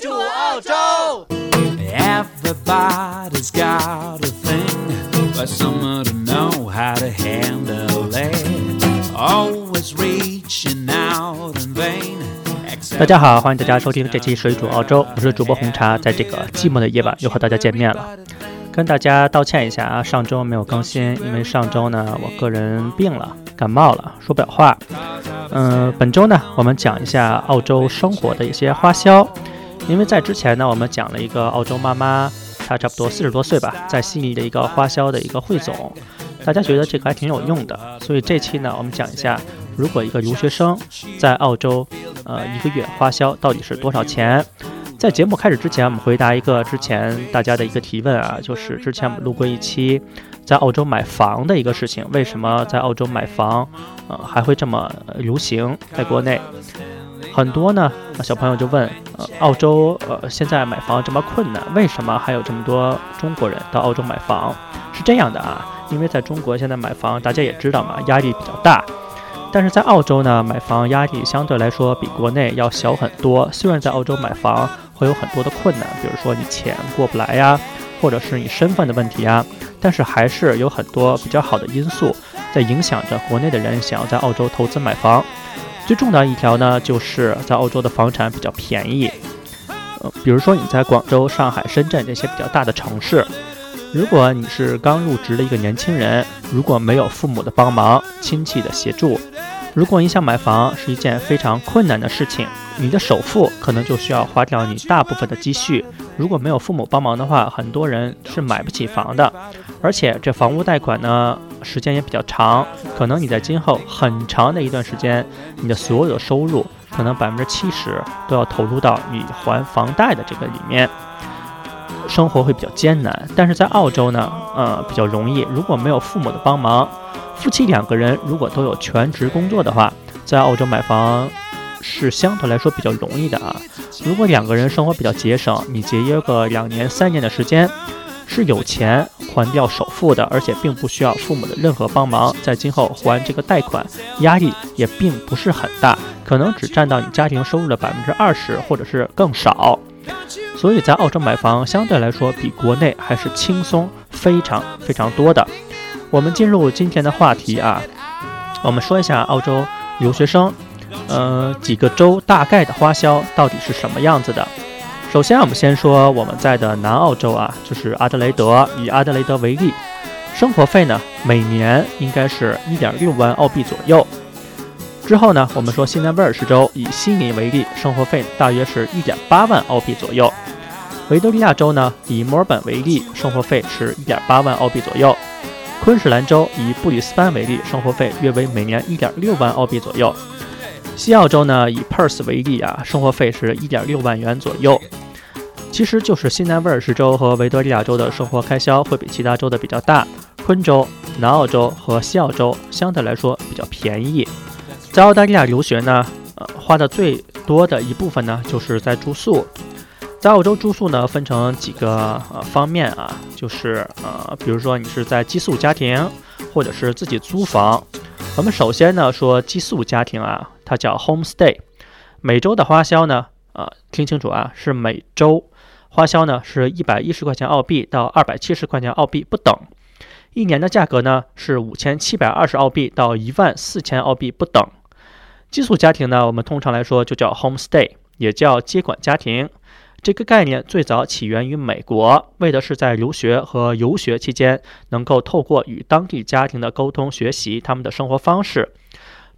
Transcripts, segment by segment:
煮澳洲。Everybody's got a thing, but someone to know how to handle it. Always reaching out in vain. 大家好，欢迎大家收听这期《水煮澳洲》，我是主播红茶，在这个寂寞的夜晚又和大家见面了。跟大家道歉一下啊，上周没有更新，因为上周呢我个人病了，感冒了，说不了话。嗯，本周呢我们讲一下澳洲生活的一些花销，因为在之前呢我们讲了一个澳洲妈妈，她差不多四十多岁吧，在悉尼的一个花销的一个汇总，大家觉得这个还挺有用的，所以这期呢我们讲一下，如果一个留学生在澳洲，呃一个月花销到底是多少钱？在节目开始之前，我们回答一个之前大家的一个提问啊，就是之前我们录过一期在澳洲买房的一个事情，为什么在澳洲买房，呃还会这么流行？在国内，很多呢小朋友就问，呃澳洲呃现在买房这么困难，为什么还有这么多中国人到澳洲买房？是这样的啊，因为在中国现在买房大家也知道嘛，压力比较大。但是在澳洲呢，买房压力相对来说比国内要小很多。虽然在澳洲买房会有很多的困难，比如说你钱过不来呀，或者是你身份的问题呀，但是还是有很多比较好的因素在影响着国内的人想要在澳洲投资买房。最重要的一条呢，就是在澳洲的房产比较便宜。呃，比如说你在广州、上海、深圳这些比较大的城市。如果你是刚入职的一个年轻人，如果没有父母的帮忙、亲戚的协助，如果你想买房是一件非常困难的事情，你的首付可能就需要花掉你大部分的积蓄。如果没有父母帮忙的话，很多人是买不起房的。而且这房屋贷款呢，时间也比较长，可能你在今后很长的一段时间，你的所有的收入可能百分之七十都要投入到你还房贷的这个里面。生活会比较艰难，但是在澳洲呢，呃，比较容易。如果没有父母的帮忙，夫妻两个人如果都有全职工作的话，在澳洲买房是相对来说比较容易的啊。如果两个人生活比较节省，你节约个两年、三年的时间，是有钱还掉首付的，而且并不需要父母的任何帮忙。在今后还这个贷款，压力也并不是很大，可能只占到你家庭收入的百分之二十，或者是更少。所以在澳洲买房相对来说比国内还是轻松非常非常多的。我们进入今天的话题啊，我们说一下澳洲留学生，呃，几个州大概的花销到底是什么样子的。首先，我们先说我们在的南澳洲啊，就是阿德雷德。以阿德雷德为例，生活费呢每年应该是一点六万澳币左右。之后呢，我们说新南威尔士州，以悉尼为例，生活费大约是一点八万澳币左右。维多利亚州呢，以墨尔本为例，生活费是一点八万澳币左右。昆士兰州以布里斯班为例，生活费约为每年一点六万澳币左右。西澳洲呢，以 Perth 为例啊，生活费是一点六万元左右。其实就是新南威尔士州和维多利亚州的生活开销会比其他州的比较大。昆州、南澳洲和西澳洲相对来说比较便宜。在澳大利亚留学呢，呃，花的最多的一部分呢，就是在住宿。在澳洲住宿呢，分成几个呃方面啊，就是呃，比如说你是在寄宿家庭，或者是自己租房。我们首先呢说寄宿家庭啊，它叫 homestay。每周的花销呢，啊，听清楚啊，是每周花销呢是一百一十块钱澳币到二百七十块钱澳币不等。一年的价格呢是五千七百二十澳币到一万四千澳币不等。寄宿家庭呢，我们通常来说就叫 homestay，也叫接管家庭。这个概念最早起源于美国，为的是在留学和游学期间，能够透过与当地家庭的沟通，学习他们的生活方式，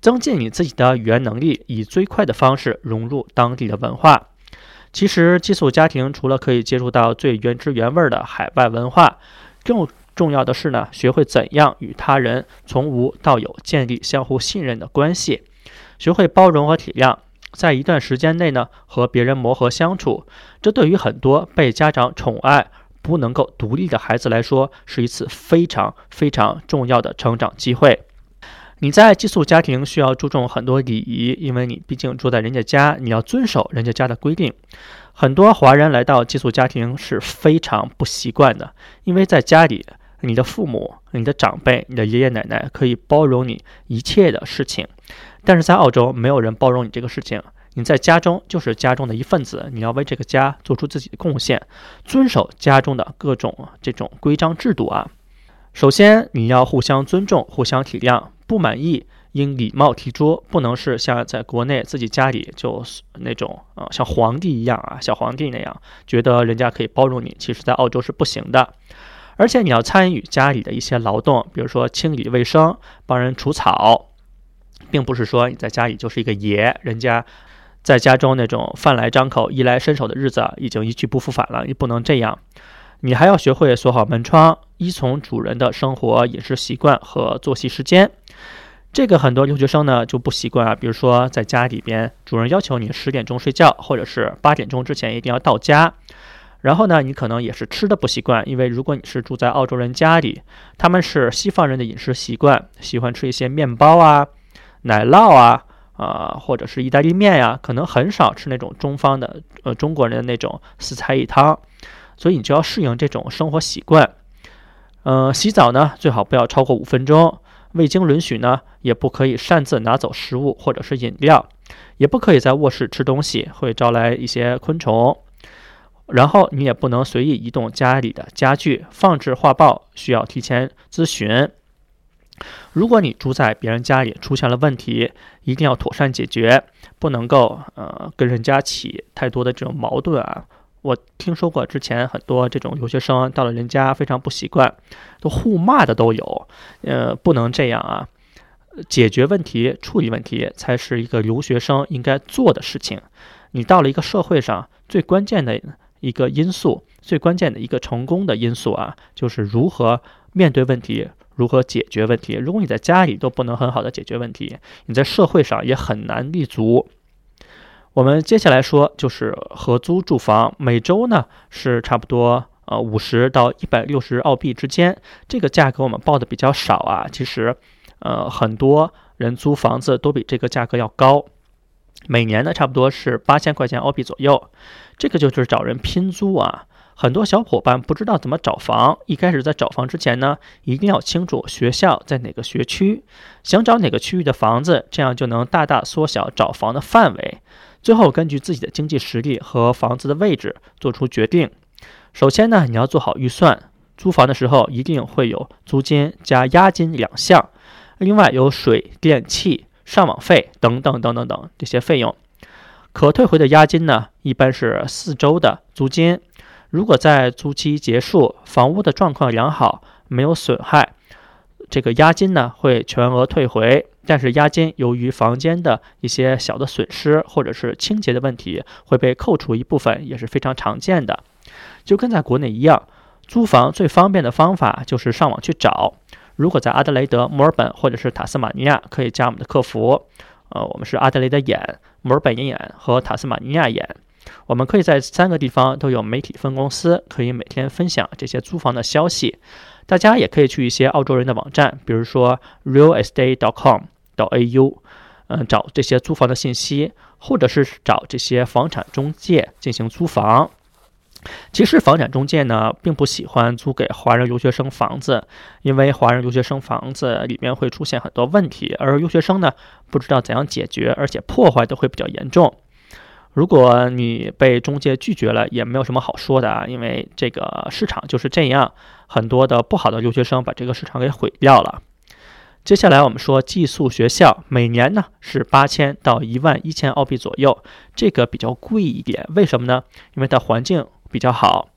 增进你自己的语言能力，以最快的方式融入当地的文化。其实，寄宿家庭除了可以接触到最原汁原味的海外文化，更重要的是呢，学会怎样与他人从无到有建立相互信任的关系，学会包容和体谅。在一段时间内呢，和别人磨合相处，这对于很多被家长宠爱、不能够独立的孩子来说，是一次非常非常重要的成长机会。你在寄宿家庭需要注重很多礼仪，因为你毕竟住在人家家，你要遵守人家家的规定。很多华人来到寄宿家庭是非常不习惯的，因为在家里，你的父母、你的长辈、你的爷爷奶奶可以包容你一切的事情。但是在澳洲，没有人包容你这个事情。你在家中就是家中的一份子，你要为这个家做出自己的贡献，遵守家中的各种这种规章制度啊。首先，你要互相尊重、互相体谅，不满意应礼貌提出，不能是像在国内自己家里就那种啊，像皇帝一样啊，小皇帝那样，觉得人家可以包容你，其实在澳洲是不行的。而且你要参与家里的一些劳动，比如说清理卫生、帮人除草，并不是说你在家里就是一个爷，人家在家中那种饭来张口、衣来伸手的日子已经一去不复返了，你不能这样。你还要学会锁好门窗，依从主人的生活饮食习惯和作息时间。这个很多留学生呢就不习惯啊，比如说在家里边，主人要求你十点钟睡觉，或者是八点钟之前一定要到家。然后呢，你可能也是吃的不习惯，因为如果你是住在澳洲人家里，他们是西方人的饮食习惯，喜欢吃一些面包啊、奶酪啊，啊，或者是意大利面呀，可能很少吃那种中方的，呃，中国人的那种四菜一汤。所以你就要适应这种生活习惯，嗯，洗澡呢最好不要超过五分钟，未经允许呢也不可以擅自拿走食物或者是饮料，也不可以在卧室吃东西，会招来一些昆虫。然后你也不能随意移动家里的家具，放置画报需要提前咨询。如果你住在别人家里出现了问题，一定要妥善解决，不能够呃跟人家起太多的这种矛盾啊。我听说过之前很多这种留学生到了人家非常不习惯，都互骂的都有。呃，不能这样啊！解决问题、处理问题才是一个留学生应该做的事情。你到了一个社会上，最关键的一个因素，最关键的一个成功的因素啊，就是如何面对问题，如何解决问题。如果你在家里都不能很好的解决问题，你在社会上也很难立足。我们接下来说就是合租住房，每周呢是差不多呃五十到一百六十澳币之间，这个价格我们报的比较少啊。其实，呃，很多人租房子都比这个价格要高，每年呢差不多是八千块钱澳币左右。这个就是找人拼租啊。很多小伙伴不知道怎么找房，一开始在找房之前呢，一定要清楚学校在哪个学区，想找哪个区域的房子，这样就能大大缩小找房的范围。最后根据自己的经济实力和房子的位置做出决定。首先呢，你要做好预算。租房的时候一定会有租金加押金两项，另外有水电气、上网费等等等等等这些费用。可退回的押金呢，一般是四周的租金。如果在租期结束，房屋的状况良好，没有损害，这个押金呢会全额退回。但是押金由于房间的一些小的损失或者是清洁的问题会被扣除一部分，也是非常常见的。就跟在国内一样，租房最方便的方法就是上网去找。如果在阿德雷德、墨尔本或者是塔斯马尼亚，可以加我们的客服。呃，我们是阿德雷德眼、墨尔本眼和塔斯马尼亚眼。我们可以在三个地方都有媒体分公司，可以每天分享这些租房的消息。大家也可以去一些澳洲人的网站，比如说 real estate dot com。到 AU，嗯，找这些租房的信息，或者是找这些房产中介进行租房。其实房产中介呢，并不喜欢租给华人留学生房子，因为华人留学生房子里面会出现很多问题，而留学生呢，不知道怎样解决，而且破坏都会比较严重。如果你被中介拒绝了，也没有什么好说的啊，因为这个市场就是这样，很多的不好的留学生把这个市场给毁掉了。接下来我们说寄宿学校，每年呢是八千到一万一千澳币左右，这个比较贵一点。为什么呢？因为它环境比较好，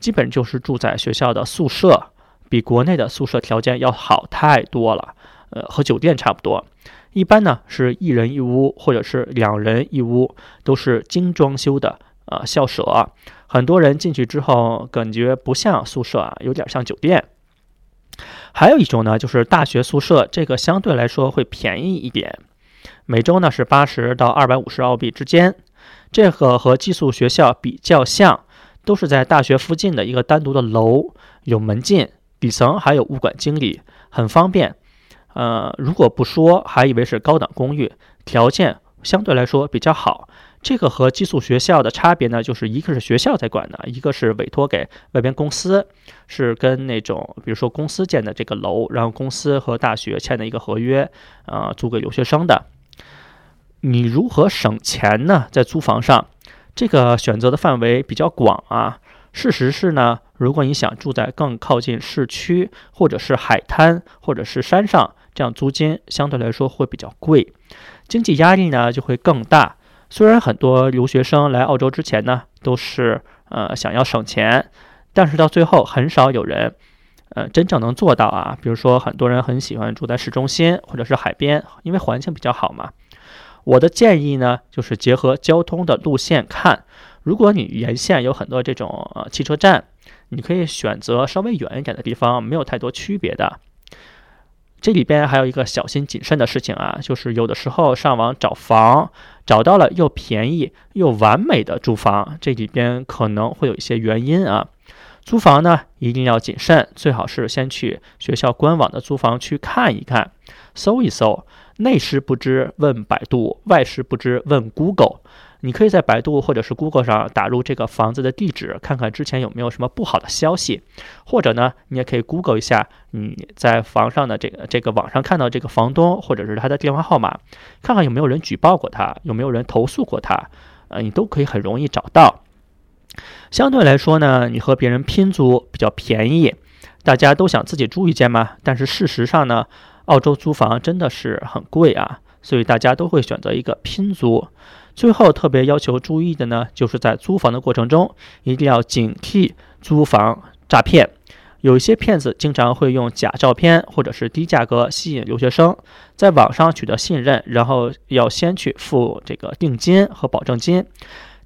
基本就是住在学校的宿舍，比国内的宿舍条件要好太多了。呃，和酒店差不多。一般呢是一人一屋或者是两人一屋，都是精装修的呃校舍。很多人进去之后感觉不像宿舍啊，有点像酒店。还有一种呢，就是大学宿舍，这个相对来说会便宜一点，每周呢是八十到二百五十澳币之间。这个和寄宿学校比较像，都是在大学附近的一个单独的楼，有门禁，底层还有物管经理，很方便。呃，如果不说，还以为是高档公寓，条件相对来说比较好。这个和寄宿学校的差别呢，就是一个是学校在管的，一个是委托给外边公司，是跟那种比如说公司建的这个楼，然后公司和大学签的一个合约，呃，租给留学生的。你如何省钱呢？在租房上，这个选择的范围比较广啊。事实是呢，如果你想住在更靠近市区，或者是海滩，或者是山上，这样租金相对来说会比较贵，经济压力呢就会更大。虽然很多留学生来澳洲之前呢，都是呃想要省钱，但是到最后很少有人，呃真正能做到啊。比如说，很多人很喜欢住在市中心或者是海边，因为环境比较好嘛。我的建议呢，就是结合交通的路线看。如果你沿线有很多这种呃汽车站，你可以选择稍微远一点的地方，没有太多区别的。这里边还有一个小心谨慎的事情啊，就是有的时候上网找房，找到了又便宜又完美的住房，这里边可能会有一些原因啊。租房呢一定要谨慎，最好是先去学校官网的租房去看一看，搜一搜。内事不知问百度，外事不知问 Google。你可以在百度或者是 Google 上打入这个房子的地址，看看之前有没有什么不好的消息，或者呢，你也可以 Google 一下你在房上的这个这个网上看到这个房东或者是他的电话号码，看看有没有人举报过他，有没有人投诉过他，呃，你都可以很容易找到。相对来说呢，你和别人拼租比较便宜，大家都想自己住一间嘛，但是事实上呢，澳洲租房真的是很贵啊，所以大家都会选择一个拼租。最后特别要求注意的呢，就是在租房的过程中，一定要警惕租房诈骗。有一些骗子经常会用假照片或者是低价格吸引留学生，在网上取得信任，然后要先去付这个定金和保证金。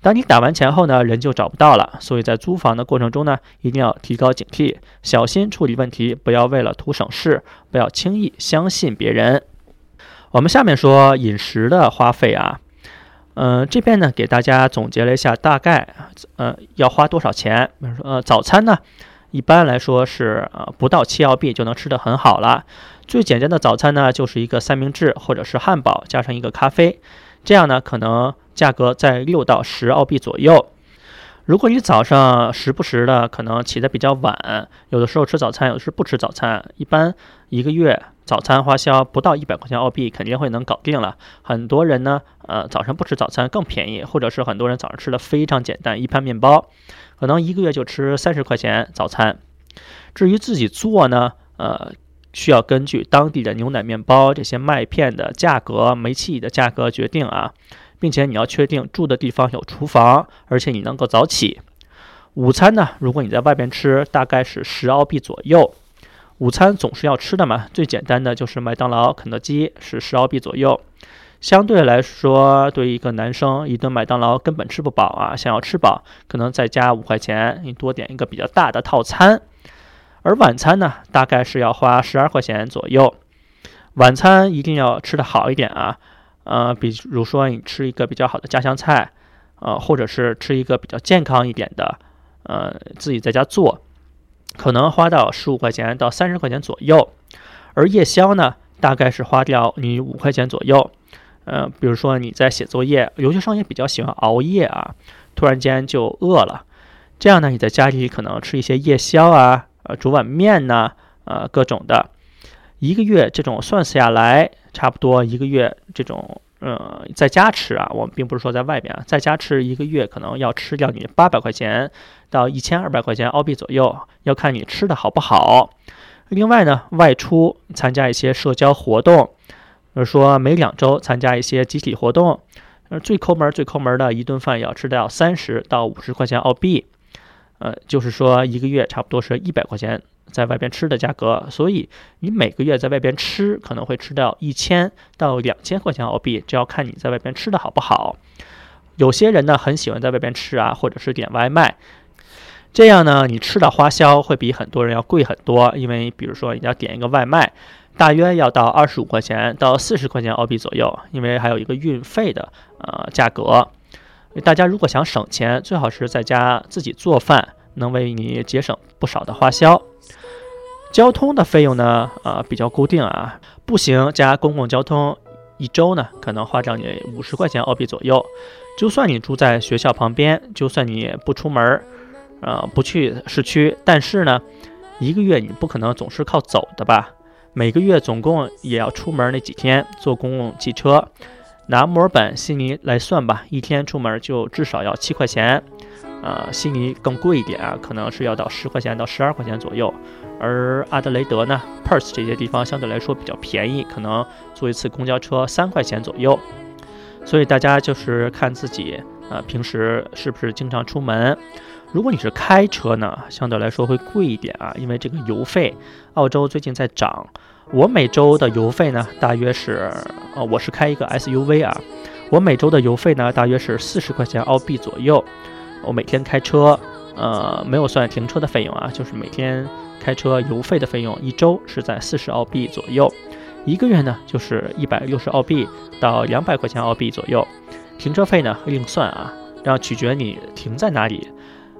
当你打完钱后呢，人就找不到了。所以在租房的过程中呢，一定要提高警惕，小心处理问题，不要为了图省事，不要轻易相信别人。我们下面说饮食的花费啊。嗯，这边呢给大家总结了一下，大概呃要花多少钱。比如说呃早餐呢，一般来说是呃不到七澳币就能吃得很好了。最简单的早餐呢就是一个三明治或者是汉堡加上一个咖啡，这样呢可能价格在六到十澳币左右。如果你早上时不时的可能起得比较晚，有的时候吃早餐，有的时候不吃早餐，一般一个月早餐花销不到一百块钱澳币，肯定会能搞定了。很多人呢，呃，早上不吃早餐更便宜，或者是很多人早上吃的非常简单，一盘面包，可能一个月就吃三十块钱早餐。至于自己做呢，呃，需要根据当地的牛奶面包这些麦片的价格、煤气的价格决定啊。并且你要确定住的地方有厨房，而且你能够早起。午餐呢，如果你在外边吃，大概是十澳币左右。午餐总是要吃的嘛，最简单的就是麦当劳、肯德基是十澳币左右。相对来说，对于一个男生，一顿麦当劳根本吃不饱啊。想要吃饱，可能再加五块钱，你多点一个比较大的套餐。而晚餐呢，大概是要花十二块钱左右。晚餐一定要吃的好一点啊。呃，比如说你吃一个比较好的家乡菜，呃，或者是吃一个比较健康一点的，呃，自己在家做，可能花到十五块钱到三十块钱左右。而夜宵呢，大概是花掉你五块钱左右。呃，比如说你在写作业，留学生也比较喜欢熬夜啊，突然间就饿了，这样呢，你在家里可能吃一些夜宵啊，呃，煮碗面呐，呃，各种的。一个月这种算下来，差不多一个月这种，呃，在家吃啊，我们并不是说在外边啊，在家吃一个月可能要吃掉你八百块钱到一千二百块钱澳币左右，要看你吃的好不好。另外呢，外出参加一些社交活动，比如说每两周参加一些集体活动，呃，最抠门最抠门的一顿饭要吃掉三十到五十块钱澳币，呃，就是说一个月差不多是一百块钱。在外边吃的价格，所以你每个月在外边吃可能会吃到一千到两千块钱澳币，这要看你在外边吃的好不好。有些人呢很喜欢在外边吃啊，或者是点外卖，这样呢你吃的花销会比很多人要贵很多，因为比如说你要点一个外卖，大约要到二十五块钱到四十块钱澳币左右，因为还有一个运费的呃价格。大家如果想省钱，最好是在家自己做饭，能为你节省不少的花销。交通的费用呢，呃，比较固定啊。步行加公共交通，一周呢可能花掉你五十块钱澳币左右。就算你住在学校旁边，就算你不出门儿，呃，不去市区，但是呢，一个月你不可能总是靠走的吧？每个月总共也要出门那几天坐公共汽车，拿墨尔本、悉尼来算吧，一天出门就至少要七块钱。呃，悉尼更贵一点啊，可能是要到十块钱到十二块钱左右。而阿德雷德呢，Perth 这些地方相对来说比较便宜，可能坐一次公交车三块钱左右。所以大家就是看自己，呃，平时是不是经常出门。如果你是开车呢，相对来说会贵一点啊，因为这个油费，澳洲最近在涨。我每周的油费呢，大约是，呃，我是开一个 SUV 啊，我每周的油费呢，大约是四十块钱澳币左右。我每天开车，呃，没有算停车的费用啊，就是每天开车油费的费用，一周是在四十澳币左右，一个月呢就是一百六十澳币到两百块钱澳币左右。停车费呢另算啊，然后取决你停在哪里。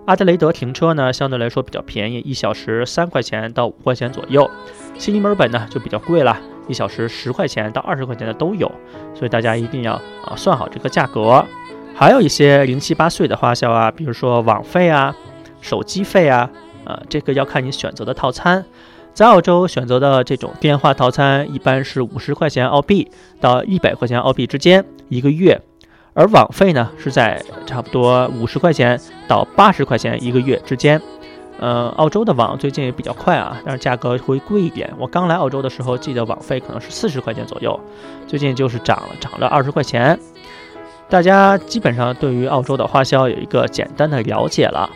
阿德雷德停车呢相对来说比较便宜，一小时三块钱到五块钱左右。悉尼、墨尔本呢就比较贵了，一小时十块钱到二十块钱的都有，所以大家一定要啊算好这个价格。还有一些零七八碎的花销啊，比如说网费啊、手机费啊，呃，这个要看你选择的套餐。在澳洲选择的这种电话套餐，一般是五十块钱澳币到一百块钱澳币之间一个月，而网费呢是在差不多五十块钱到八十块钱一个月之间。呃，澳洲的网最近也比较快啊，但是价格会贵一点。我刚来澳洲的时候，记得网费可能是四十块钱左右，最近就是涨了，涨了二十块钱。大家基本上对于澳洲的花销有一个简单的了解了。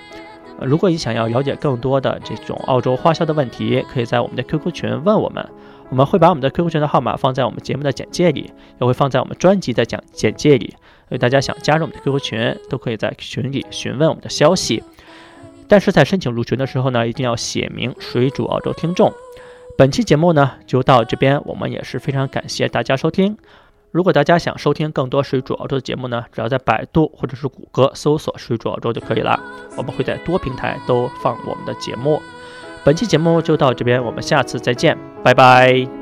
如果你想要了解更多的这种澳洲花销的问题，可以在我们的 QQ 群问我们，我们会把我们的 QQ 群的号码放在我们节目的简介里，也会放在我们专辑的讲简介里。所以大家想加入我们的 QQ 群，都可以在群里询问我们的消息。但是在申请入群的时候呢，一定要写明水煮澳洲听众。本期节目呢就到这边，我们也是非常感谢大家收听。如果大家想收听更多水煮澳洲的节目呢，只要在百度或者是谷歌搜索“水煮澳洲”就可以了。我们会在多平台都放我们的节目。本期节目就到这边，我们下次再见，拜拜。